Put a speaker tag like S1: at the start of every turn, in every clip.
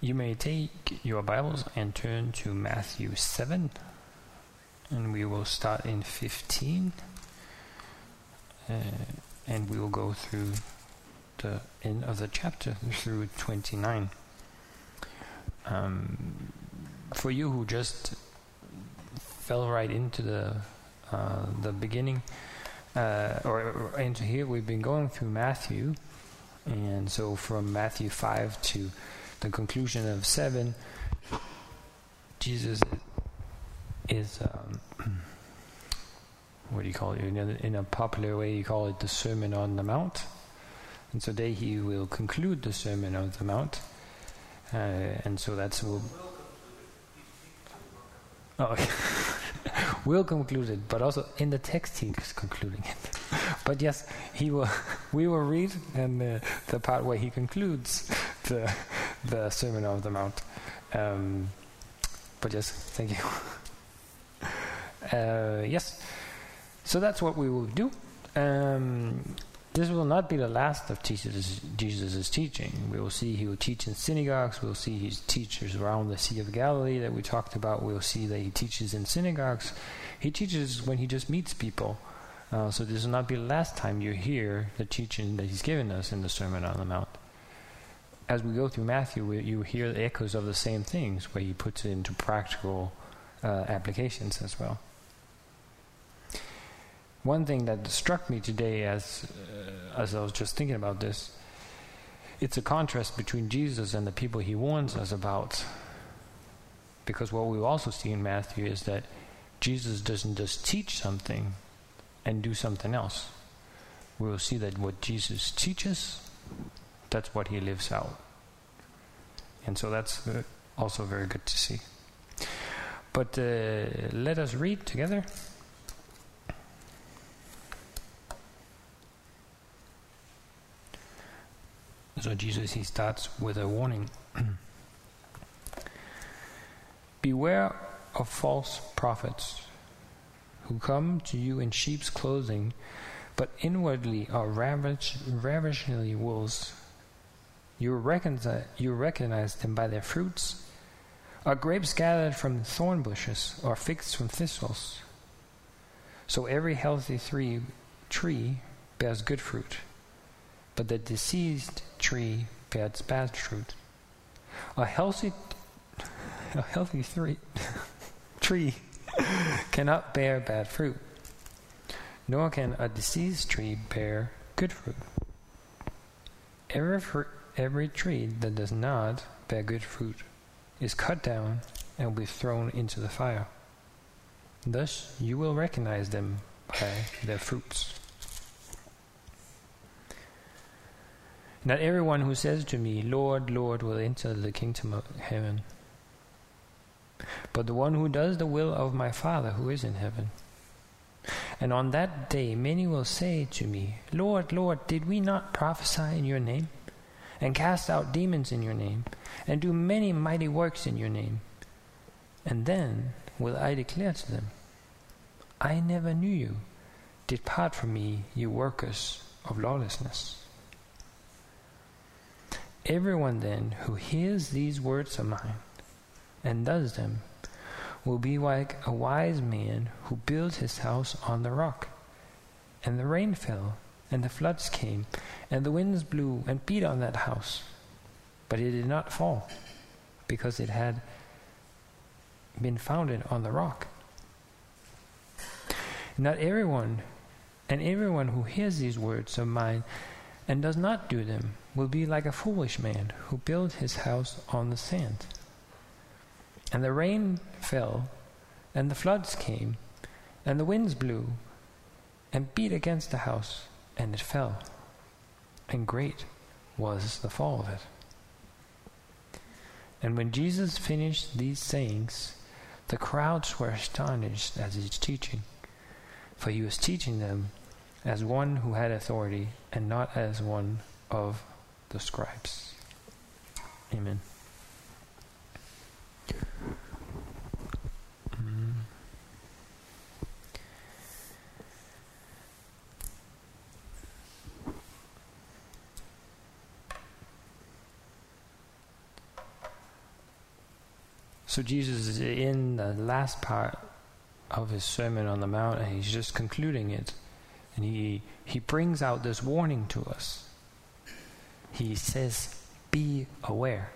S1: You may take your Bibles and turn to Matthew 7, and we will start in 15, uh, and we will go through the end of the chapter through 29. Um, for you who just fell right into the uh, the beginning, uh, or, or into here, we've been going through Matthew, and so from Matthew 5 to the conclusion of 7, Jesus is, um, what do you call it? In a, in a popular way, you call it the Sermon on the Mount. And so today he will conclude the Sermon on the Mount. Uh, and so that's. We'll, oh, will conclude it, but also in the text he is concluding it. but yes, he will. We will read and uh, the part where he concludes the the Sermon on the Mount. Um, but yes, thank you. Uh, yes, so that's what we will do. Um, this will not be the last of Jesus' Jesus' teaching. We will see he will teach in synagogues. We'll see he teaches around the Sea of Galilee that we talked about. We'll see that he teaches in synagogues. He teaches when he just meets people. Uh, so this will not be the last time you hear the teaching that he's given us in the Sermon on the Mount. As we go through Matthew, we, you hear the echoes of the same things, where he puts it into practical uh, applications as well. One thing that struck me today, as uh, as I was just thinking about this, it's a contrast between Jesus and the people he warns us about. Because what we also see in Matthew is that Jesus doesn't just teach something and do something else. We will see that what Jesus teaches, that's what he lives out. And so that's uh, also very good to see. But uh, let us read together. So Jesus he starts with a warning. Beware of false prophets who come to you in sheep's clothing, but inwardly are ravaged, ravishingly wolves. You recognize, you recognize them by their fruits. Are grapes gathered from thorn bushes, or figs from thistles? So every healthy three, tree bears good fruit, but the diseased tree bears bad fruit. A healthy, a healthy three, tree cannot bear bad fruit, nor can a diseased tree bear good fruit. Every, every tree that does not bear good fruit is cut down and will be thrown into the fire. Thus you will recognize them by their fruits. Not everyone who says to me, Lord, Lord, will enter the kingdom of heaven but the one who does the will of my Father who is in heaven. And on that day many will say to me, Lord, Lord, did we not prophesy in your name, and cast out demons in your name, and do many mighty works in your name? And then will I declare to them, I never knew you. Depart from me, you workers of lawlessness. Everyone then who hears these words of mine and does them will be like a wise man who built his house on the rock. And the rain fell, and the floods came, and the winds blew and beat on that house. But it did not fall, because it had been founded on the rock. Not everyone, and everyone who hears these words of mine and does not do them, will be like a foolish man who built his house on the sand. And the rain fell, and the floods came, and the winds blew, and beat against the house, and it fell. And great was the fall of it. And when Jesus finished these sayings, the crowds were astonished at his teaching, for he was teaching them as one who had authority, and not as one of the scribes. Amen. So Jesus is in the last part of his Sermon on the Mount, and he's just concluding it. And he, he brings out this warning to us. He says, Be aware.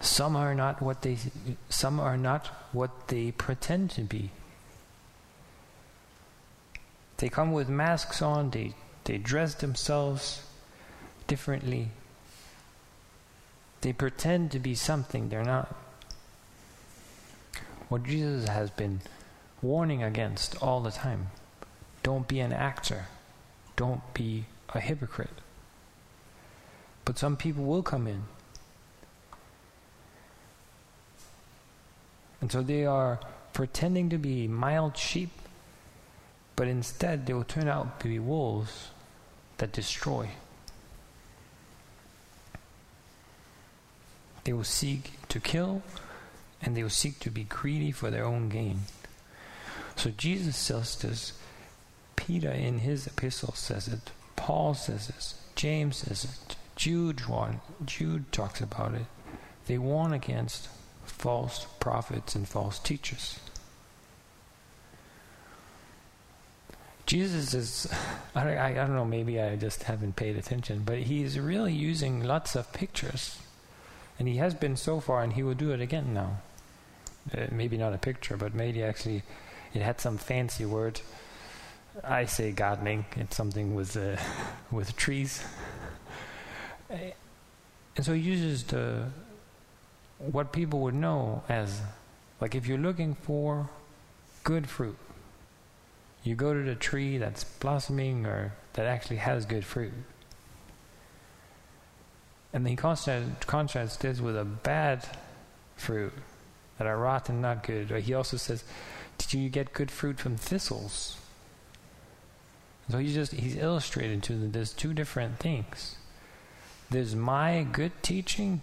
S1: Some are not what they some are not what they pretend to be. They come with masks on, they, they dress themselves differently. They pretend to be something they're not. What Jesus has been warning against all the time. Don't be an actor. Don't be a hypocrite. But some people will come in. And so they are pretending to be mild sheep, but instead they will turn out to be wolves that destroy. They will seek to kill and they will seek to be greedy for their own gain. So Jesus says this, Peter in his epistle says it, Paul says this, James says it, Jude, one, Jude talks about it. They warn against false prophets and false teachers. Jesus is, I, I, I, don't know, maybe I just haven't paid attention, but he's really using lots of pictures. And he has been so far, and he will do it again now. Uh, maybe not a picture, but maybe actually it had some fancy word. I say gardening. It's something with uh, with trees. And so he uses the what people would know as like if you're looking for good fruit, you go to the tree that's blossoming or that actually has good fruit. And he contrasts, contrasts this with a bad fruit that are rotten, not good. Or he also says, Did you get good fruit from thistles? So he's just he's illustrated to them there's two different things. There's my good teaching,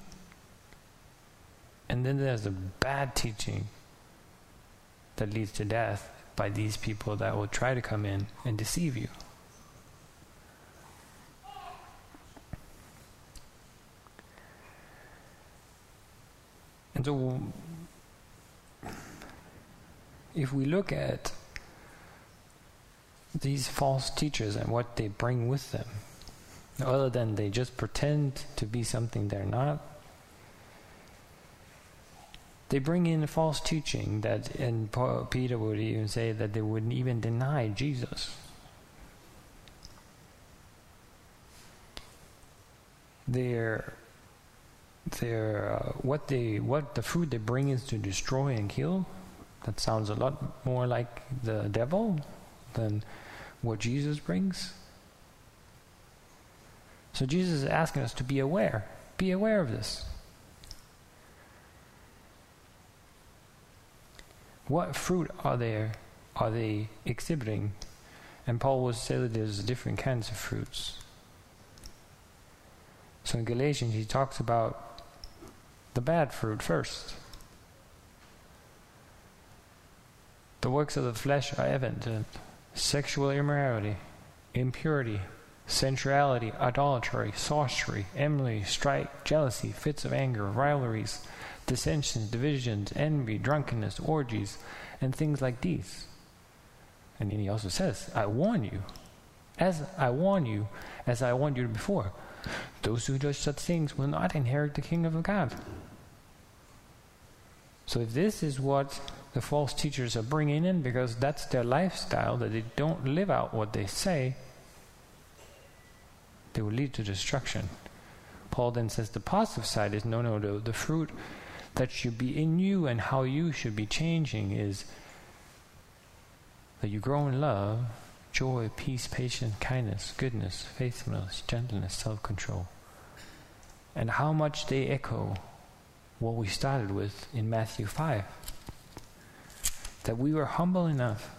S1: and then there's the bad teaching that leads to death by these people that will try to come in and deceive you. And so if we look at these false teachers and what they bring with them, other than they just pretend to be something they're not, they bring in false teaching that, and Peter would even say that they wouldn't even deny Jesus. They're, they're uh, what they what the fruit they bring is to destroy and kill that sounds a lot more like the devil than what Jesus brings. So Jesus is asking us to be aware. Be aware of this. What fruit are there are they exhibiting? And Paul will say that there's different kinds of fruits. So in Galatians he talks about the bad fruit first. The works of the flesh are evident sexual immorality, impurity, sensuality, idolatry, sorcery, enmity, strife, jealousy, fits of anger, rivalries, dissensions, divisions, envy, drunkenness, orgies, and things like these. And then he also says, I warn you, as I warn you, as I warned you before, those who do such things will not inherit the kingdom of God. So if this is what the false teachers are bringing in because that's their lifestyle, that they don't live out what they say, they will lead to destruction. Paul then says the positive side is no, no, the, the fruit that should be in you and how you should be changing is that you grow in love, joy, peace, patience, kindness, goodness, faithfulness, gentleness, self control. And how much they echo what we started with in Matthew 5 that we were humble enough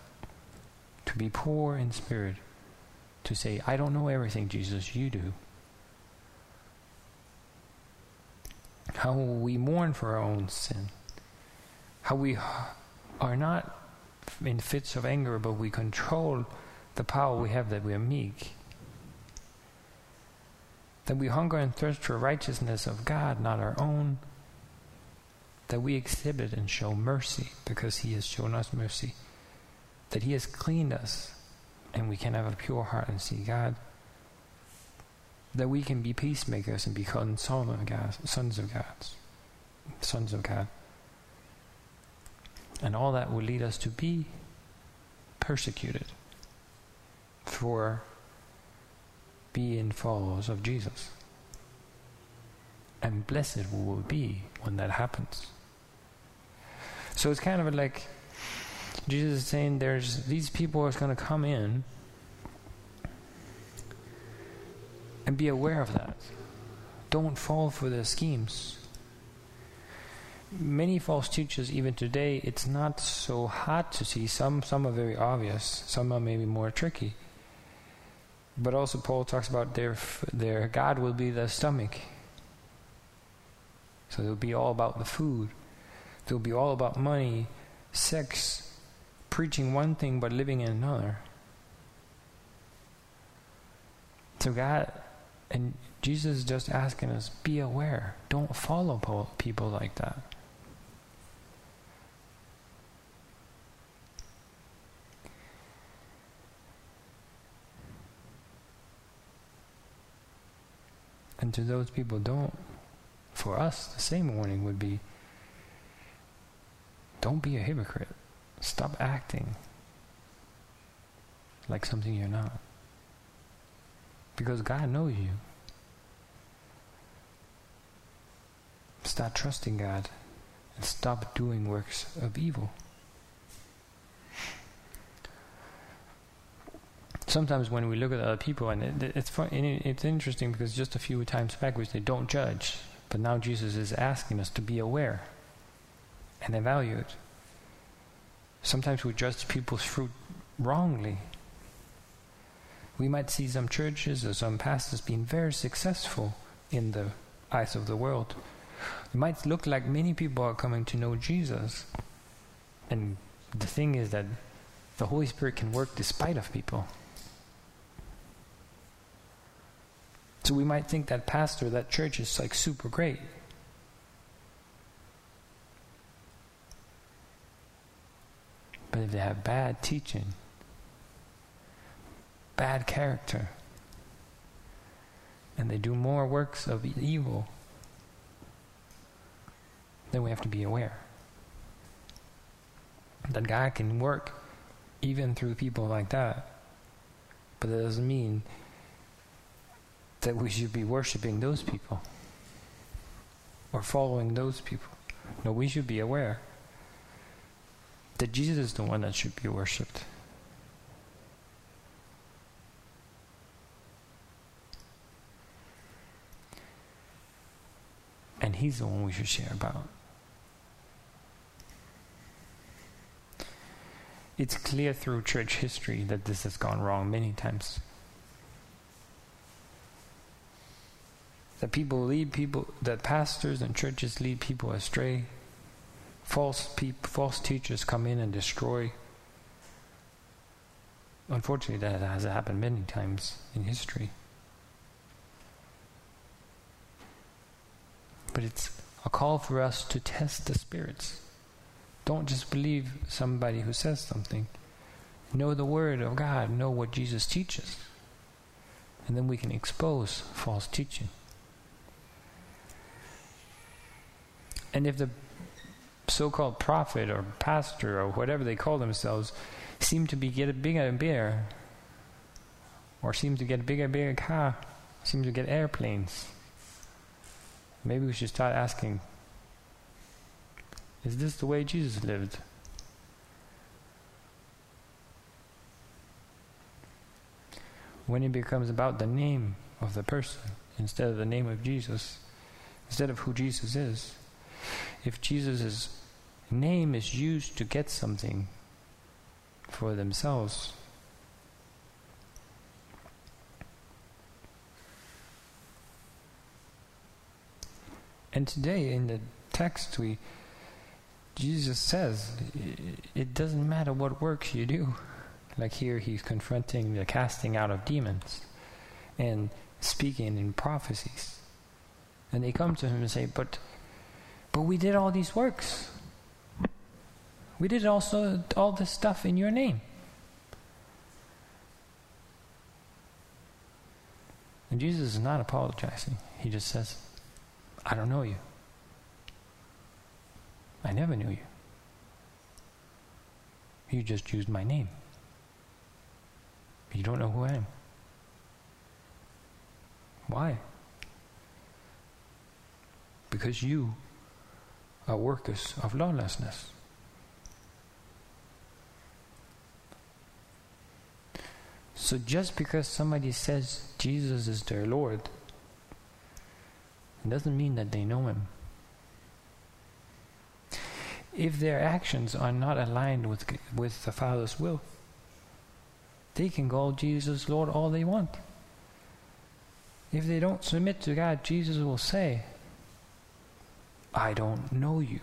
S1: to be poor in spirit, to say, I don't know everything, Jesus, you do. How we mourn for our own sin. How we are not in fits of anger, but we control the power we have that we are meek. That we hunger and thirst for righteousness of God, not our own, that we exhibit and show mercy because He has shown us mercy, that He has cleaned us, and we can have a pure heart and see God, that we can be peacemakers and become sons of God, sons of God, sons of God. And all that will lead us to be persecuted for being followers of Jesus. And blessed we will be when that happens. So it's kind of like Jesus is saying there's these people are going to come in and be aware of that. Don't fall for their schemes. Many false teachers, even today, it's not so hard to see. Some, some are very obvious. Some are maybe more tricky. But also, Paul talks about their their God will be their stomach. So it'll be all about the food. It'll be all about money, sex, preaching one thing but living in another. So God and Jesus is just asking us, be aware. Don't follow people like that. And to those people, don't. For us, the same warning would be don't be a hypocrite. Stop acting like something you're not. Because God knows you. Start trusting God and stop doing works of evil. sometimes when we look at other people, and it, it's fun, it's interesting because just a few times back we say don't judge, but now Jesus is asking us to be aware and evaluate. Sometimes we judge people's fruit wrongly. We might see some churches or some pastors being very successful in the eyes of the world. It might look like many people are coming to know Jesus. And the thing is that the Holy Spirit can work despite of people. So we might think that pastor, that church is like super great. But if they have bad teaching, bad character, and they do more works of evil, then we have to be aware that God can work even through people like that. But that doesn't mean that we should be worshiping those people or following those people. No, we should be aware that Jesus is the one that should be worshiped. And He's the one we should share about. It's clear through church history that this has gone wrong many times. that people lead people, that pastors and churches lead people astray. False peop, false teachers come in and destroy. Unfortunately, that has happened many times in history. But it's a call for us to test the spirits. Don't just believe somebody who says something. Know the Word of God, know what Jesus teaches. And then we can expose false teaching. And if the so called prophet or pastor or whatever they call themselves seem to be getting bigger and bigger, or seem to get bigger and bigger car, seem to get airplanes, maybe we should start asking is this the way Jesus lived? When it becomes about the name of the person instead of the name of Jesus, instead of who Jesus is, if Jesus' name is used to get something for themselves, and today in the text we Jesus says it doesn't matter what works you do. Like here, he's confronting the casting out of demons and speaking in prophecies. And they come to him and say, But But we did all these works. We did also all this stuff in your name. And Jesus is not apologizing. He just says, I don't know you. I never knew you. You just used my name. You don't know who I am. Why? Because you are workers of lawlessness. So just because somebody says Jesus is their Lord, it doesn't mean that they know Him. If their actions are not aligned with, with the Father's will, they can call Jesus Lord all they want. If they don't submit to God, Jesus will say, I don't know you.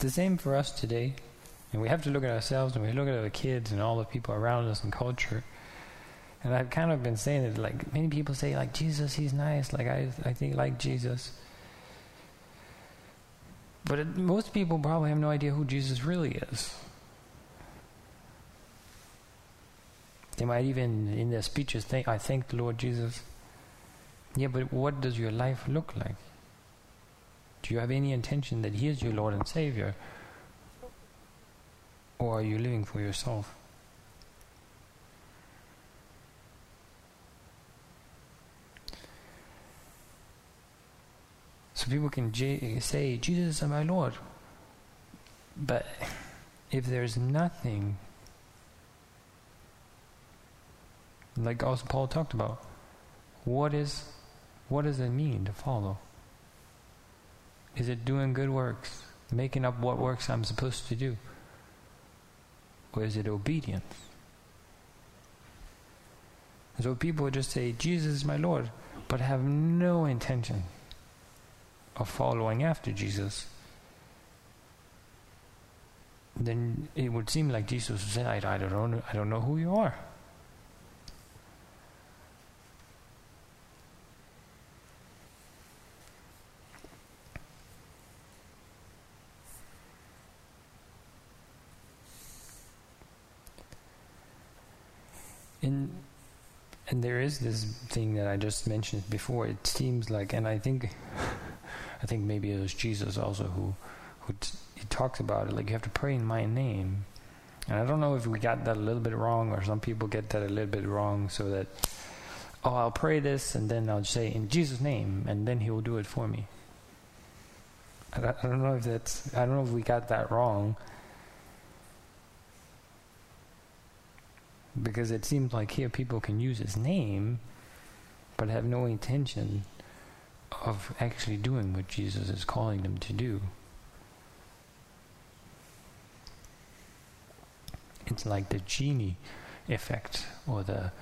S1: The same for us today. And we have to look at ourselves and we look at our kids and all the people around us and culture. And I've kind of been saying it like many people say like Jesus, he's nice. Like I, I think like Jesus. But it, most people probably have no idea who Jesus really is. They might even in their speeches think, "I thank the Lord Jesus." Yeah, but what does your life look like? Do you have any intention that He is your Lord and Savior? Or are you living for yourself? So people can say, Jesus is my Lord. But if there's nothing, like also Paul talked about, what is what does it mean to follow? Is it doing good works? Making up what works I'm supposed to do? Or is it obedience? So people just say, Jesus is my Lord, but have no intention of following after Jesus. Then it would seem like Jesus say, I, I don't know, I don't know who you are. And and there is this thing that I just mentioned before. It seems like, and I think, I think maybe it was Jesus also who, who t- he talks about it. Like you have to pray in my name, and I don't know if we got that a little bit wrong, or some people get that a little bit wrong, so that, oh, I'll pray this, and then I'll say in Jesus' name, and then He will do it for me. I don't, know if that's, I don't know if we got that wrong. Because it seems like here people can use his name but have no intention of actually doing what Jesus is calling them to do. It's like the genie effect or the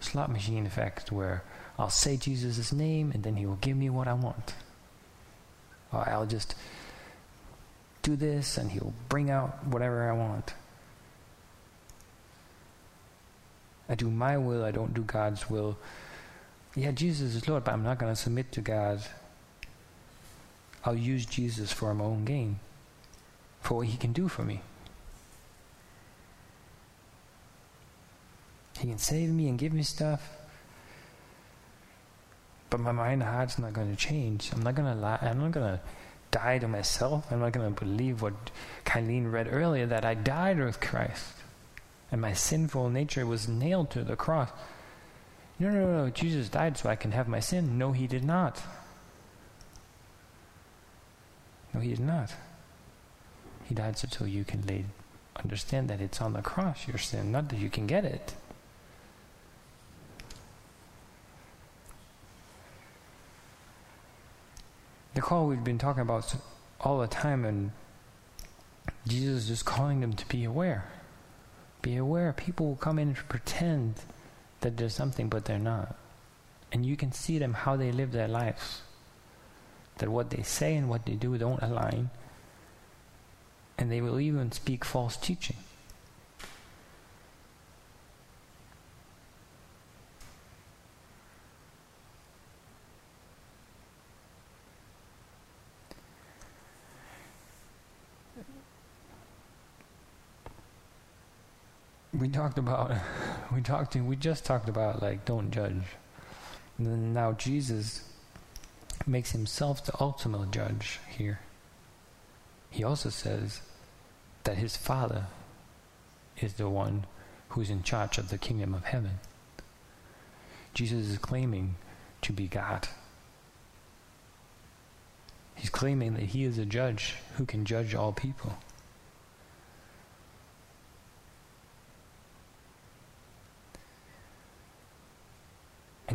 S1: slot machine effect where I'll say Jesus' name and then he will give me what I want. Or I'll just do this and he'll bring out whatever I want. I do my will, I don't do God's will. Yeah, Jesus is Lord, but I'm not going to submit to God. I'll use Jesus for my own gain, for what He can do for me. He can save me and give me stuff. But my mind and heart's not going to change. I'm not going to lie. I'm not going to die to myself. I'm not going to believe what Kylene read earlier that I died with Christ and my sinful nature was nailed to the cross. No, no, no, Jesus died so I can have my sin. No, he did not. No, he did not. He died so you can lay, understand that it's on the cross, your sin, not that you can get it. The call we've been talking about all the time, and Jesus is calling them to be aware. Be aware people will come in and pretend that there's something, but they're not. And you can see them how they live their lives. That what they say and what they do don't align. And they will even speak false teaching. We talked about we talked we just talked about like don't judge. And then now jesus makes himself the ultimate judge here. He also says that his father is the one who's in charge of the kingdom of heaven. Jesus is claiming to be god. He's claiming that he is a judge who can judge all people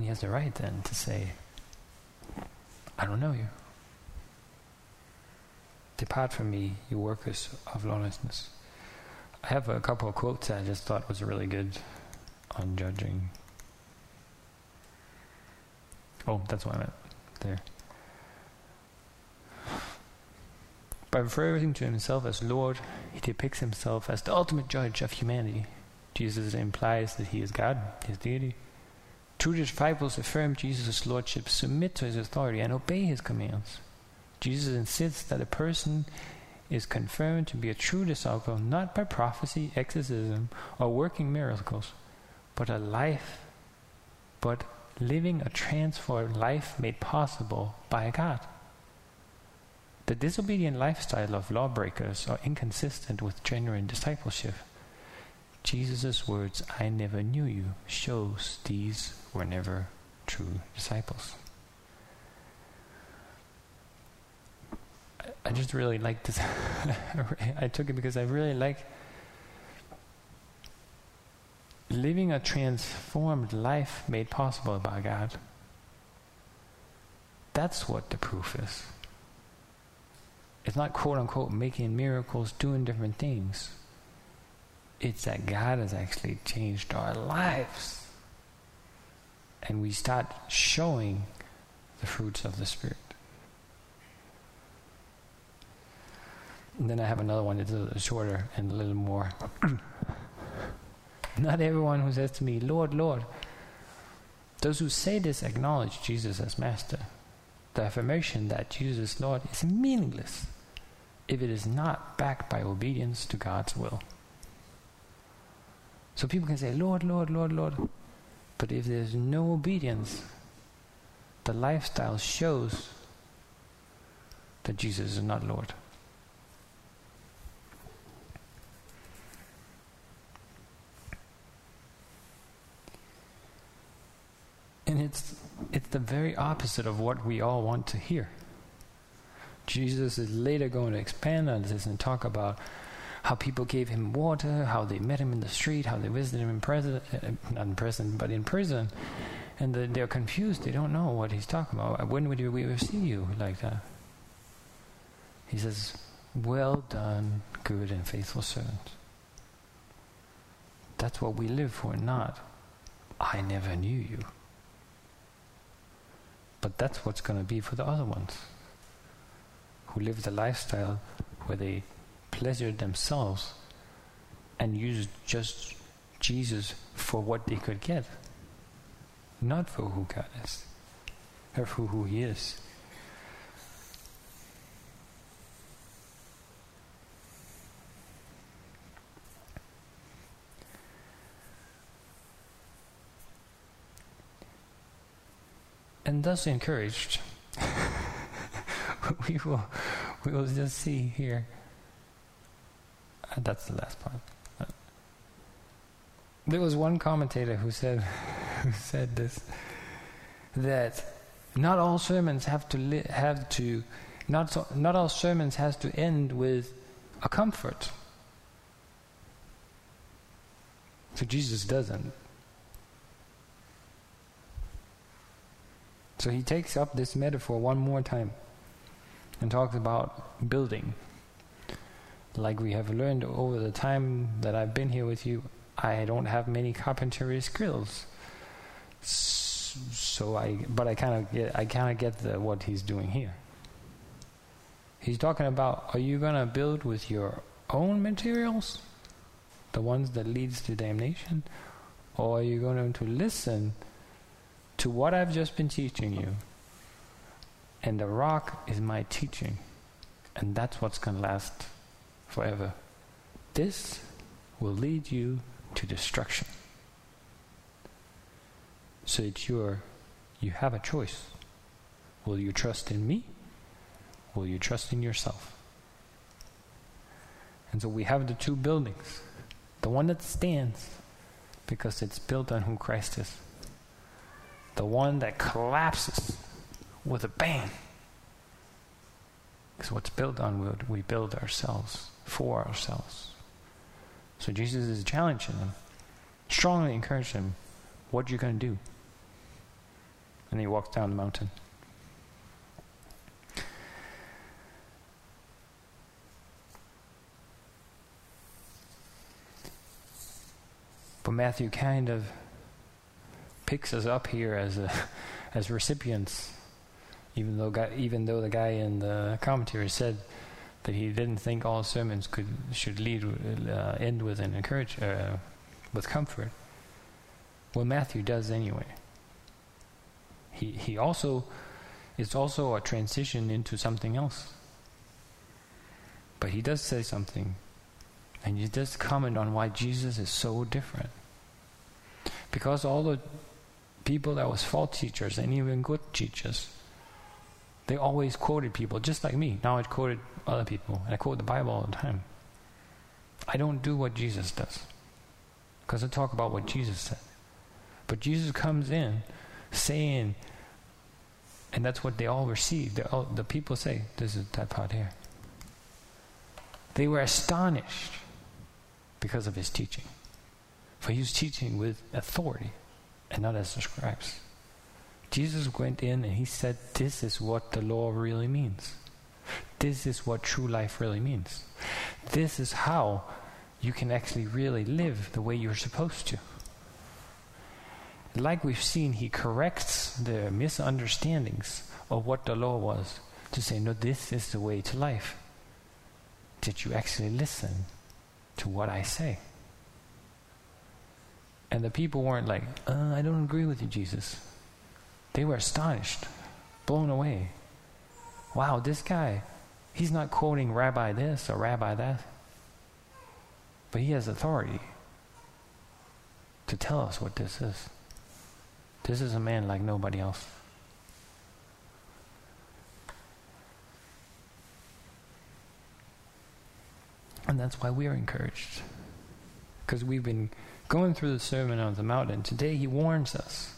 S1: he has the right then to say, I don't know you. Depart from me, you workers of lawlessness. I have a couple of quotes that I just thought was really good on judging. Oh, that's what I meant. There. By referring to himself as Lord, he depicts himself as the ultimate judge of humanity. Jesus implies that he is God, his deity. True disciples affirm Jesus' lordship, submit to his authority, and obey his commands. Jesus insists that a person is confirmed to be a true disciple not by prophecy, exorcism, or working miracles, but a life, but living a transformed life made possible by God. The disobedient lifestyle of lawbreakers are inconsistent with genuine discipleship. Jesus' words, I never knew you, shows these were never true disciples. I just really like this. I took it because I really like living a transformed life made possible by God. That's what the proof is. It's not quote unquote making miracles, doing different things. It's that God has actually changed our lives and we start showing the fruits of the Spirit. And then I have another one that's a little shorter and a little more. Not everyone who says to me, Lord, Lord. Those who say this acknowledge Jesus as Master. The affirmation that Jesus is Lord is meaningless if it is not backed by obedience to God's will. So people can say, Lord, Lord, Lord, Lord. But if there's no obedience, the lifestyle shows that Jesus is not Lord. And it's, it's the very opposite of what we all want to hear. Jesus is later going to expand on this and talk about how people gave him water, how they met him in the street, how they visited him in prison, uh, not in prison, but in prison. And the, they're confused. They don't know what he's talking about. When would we ever see you like that? He says, Well done, good and faithful servant. That's what we live for, not, I never knew you. But that's what's going to be for the other ones who live the lifestyle where they pleasure themselves and use just Jesus for what they could get, not for who God is, or for who He is. And thus encouraged, we will we will just see here Uh, that's the last part. Uh, there was one commentator who said, who said this, that not all sermons have to li- have to, not so, not all sermons has to end with a comfort. So Jesus doesn't. So he takes up this metaphor one more time and talks about building like we have learned over the time that I've been here with you, I don't have many carpentry skills. So I, but I kind of get, I kind of get the, what he's doing here. He's talking about, are you gonna build with your own materials, the ones that leads to damnation, or are you going to listen to what I've just been teaching you? And the rock is my teaching, and that's what's gonna last forever. This will lead you to destruction. So that you're, you have a choice. Will you trust in me? Will you trust in yourself? And so we have the two buildings. The one that stands because it's built on who Christ is. The one that collapses with a bang. Because what's built on, we build ourselves, for ourselves. So Jesus is challenging them, strongly encouraging them, what are you going to do? And he walks down the mountain. But Matthew kind of picks us up here as a, as recipients, even though guy, even though the guy in the commentary said that he didn't think all sermons could should lead uh, end with an encourage uh, with comfort. Well, Matthew does anyway. He he also it's also a transition into something else. But he does say something, and he does comment on why Jesus is so different. Because all the people that was false teachers and even good teachers, they always quoted people just like me. Now I quoted other people, and I quote the Bible all the time. I don't do what Jesus does because I talk about what Jesus said. But Jesus comes in saying, and that's what they all received. All, the people say, This is that part here. They were astonished because of his teaching. For he was teaching with authority and not as the scribes. Jesus went in and he said, This is what the law really means. This is what true life really means. This is how you can actually really live the way you're supposed to. Like we've seen, he corrects the misunderstandings of what the law was to say, No, this is the way to life. Did you actually listen to what I say? And the people weren't like, uh, I don't agree with you, Jesus. They were astonished, blown away. Wow, this guy, he's not quoting Rabbi this or Rabbi that, but he has authority to tell us what this is. This is a man like nobody else. And that's why we are encouraged. Because we've been going through the Sermon on the Mount, and today he warns us.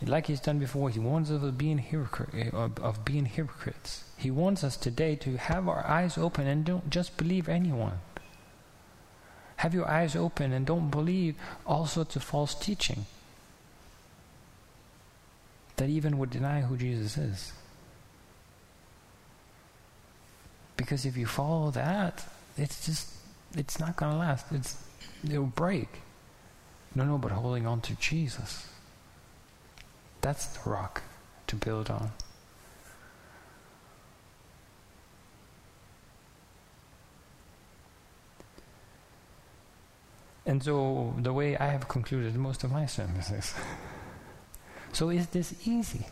S1: Like he's done before, he warns us of being, hypocrite, of, being hypocrites. He wants us today to have our eyes open and don't just believe anyone. Have your eyes open and don't believe all sorts of false teaching that even would deny who Jesus is. Because if you follow that, it's just, it's not going to last. It's, it'll break. No, no, but holding on to Jesus. That's the rock to build on. And so, the way I have concluded most of my is so, is this easy?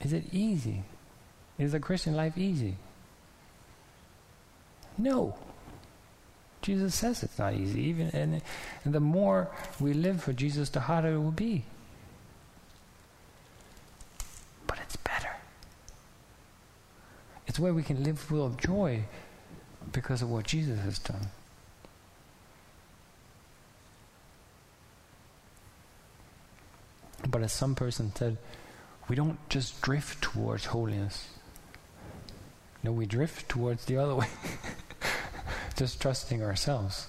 S1: Is it easy? Is the Christian life easy? No. Jesus says it's not easy. Even and, and the more we live for Jesus, the harder it will be. But it's better. It's where we can live full of joy because of what Jesus has done. But as some person said, we don't just drift towards holiness. No, we drift towards the other way. just trusting ourselves.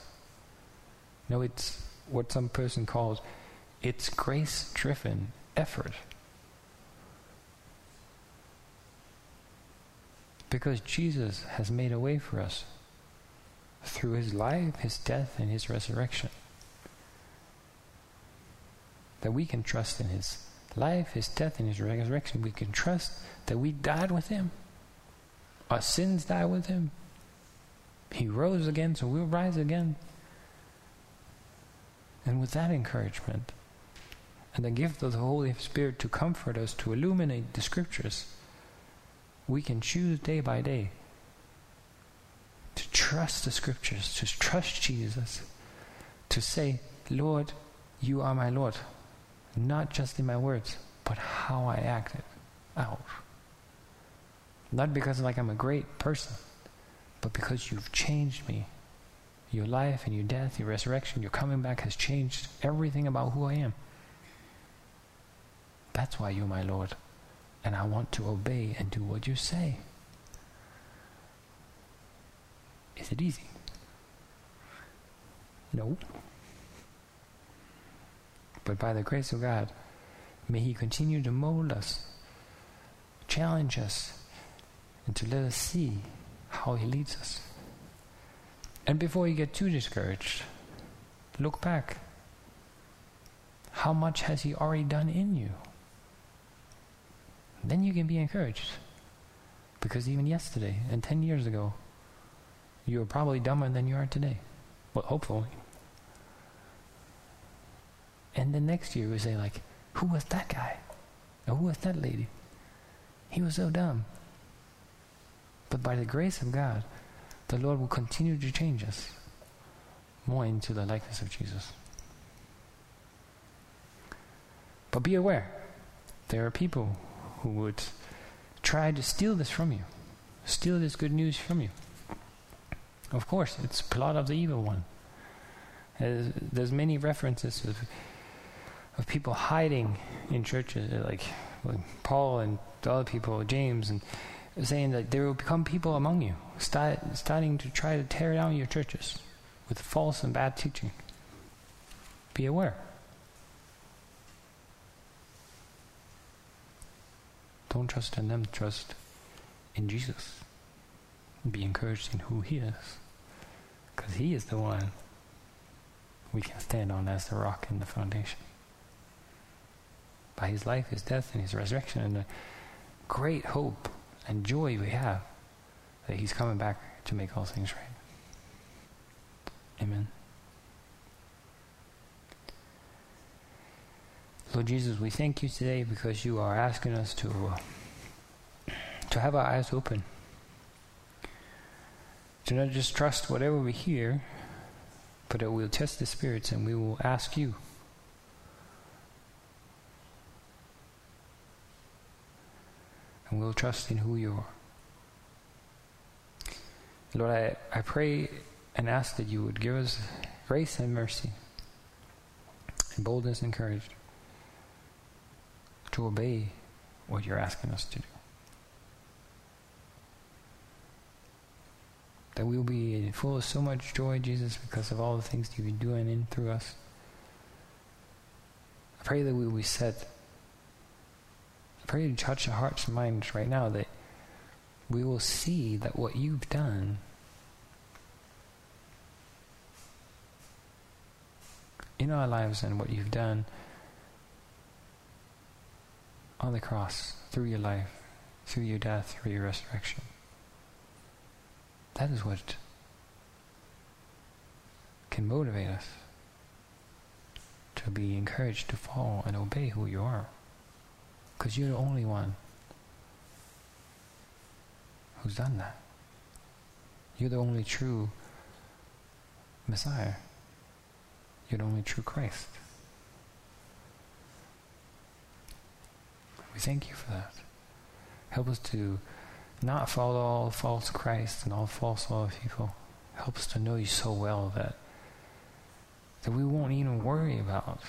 S1: No, it's what some person calls it's grace driven effort. Because Jesus has made a way for us through his life, his death, and his resurrection. That we can trust in his life, his death, and his resurrection. We can trust that we died with him. Our sins died with him. He rose again, so we'll rise again. And with that encouragement and the gift of the Holy Spirit to comfort us, to illuminate the scriptures, we can choose day by day to trust the scriptures, to trust Jesus, to say, Lord, you are my Lord, not just in my words, but how I act it out. Not because like I'm a great person, but because you've changed me. Your life and your death, your resurrection, your coming back has changed everything about who I am. That's why you're my Lord. And I want to obey and do what you say. Is it easy? No. But by the grace of God, may He continue to mold us, challenge us, and to let us see how He leads us. And before you get too discouraged, look back. How much has He already done in you? Then you can be encouraged. Because even yesterday and 10 years ago, you were probably dumber than you are today. Well, hopefully. And the next year we say like, who was that guy? Or who was that lady? He was so dumb. But by the grace of God, the Lord will continue to change us more into the likeness of Jesus. But be aware, there are people who would try to steal this from you, steal this good news from you. Of course, it's plot of the evil one. There's, there's many references of, of people hiding in churches, like, like Paul and the other people, James, and saying that there will become people among you, start, starting to try to tear down your churches with false and bad teaching. Be aware. Don't trust in them, trust in Jesus. Be encouraged in who He is. Because He is the one we can stand on as the rock and the foundation. By His life, His death, and His resurrection, and the great hope and joy we have that He's coming back to make all things right. Amen. Lord Jesus, we thank you today because you are asking us to uh, to have our eyes open, to not just trust whatever we hear, but that we'll test the spirits and we will ask you. And we'll trust in who you are. Lord, I, I pray and ask that you would give us grace and mercy, and boldness and courage to obey what you're asking us to do. That we'll be full of so much joy, Jesus, because of all the things you've been doing in through us. I pray that we will be set. Pray to touch our hearts and minds right now that we will see that what you've done in our lives and what you've done on the cross, through your life, through your death, through your resurrection. That is what can motivate us to be encouraged to follow and obey who you are. Because you're the only one who's done that. You're the only true Messiah. You're the only true Christ. We thank you for that. Help us to not follow all false Christ and all false law people. Help us to know you so well that that we won't even worry about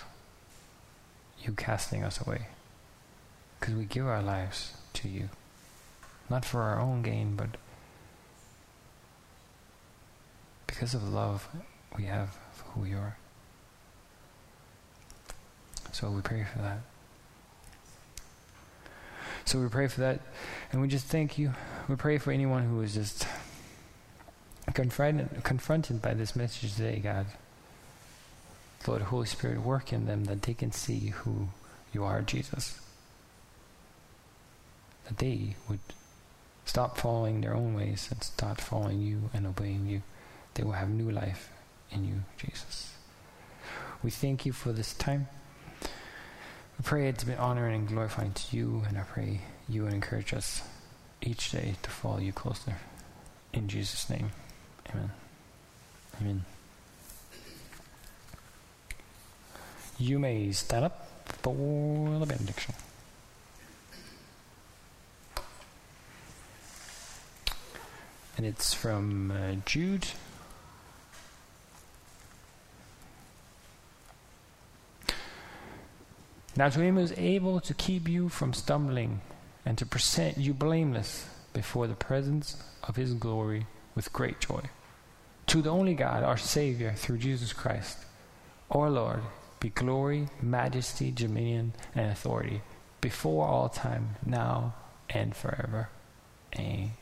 S1: you casting us away. Because we give our lives to you. Not for our own gain, but because of the love we have for who you are. So we pray for that. So we pray for that. And we just thank you. We pray for anyone who is just confronted, confronted by this message today, God. Lord, Holy Spirit, work in them that they can see who you are, Jesus. That they would stop following their own ways and start following you and obeying you. They will have new life in you, Jesus. We thank you for this time. We pray it's been honoring and glorifying to you, and I pray you would encourage us each day to follow you closer. In Jesus' name, Amen. Amen. You may stand up for the benediction. And it's from uh, Jude. Now, to him who is able to keep you from stumbling and to present you blameless before the presence of his glory with great joy. To the only God, our Savior, through Jesus Christ, our Lord, be glory, majesty, dominion, and authority before all time, now and forever. Amen.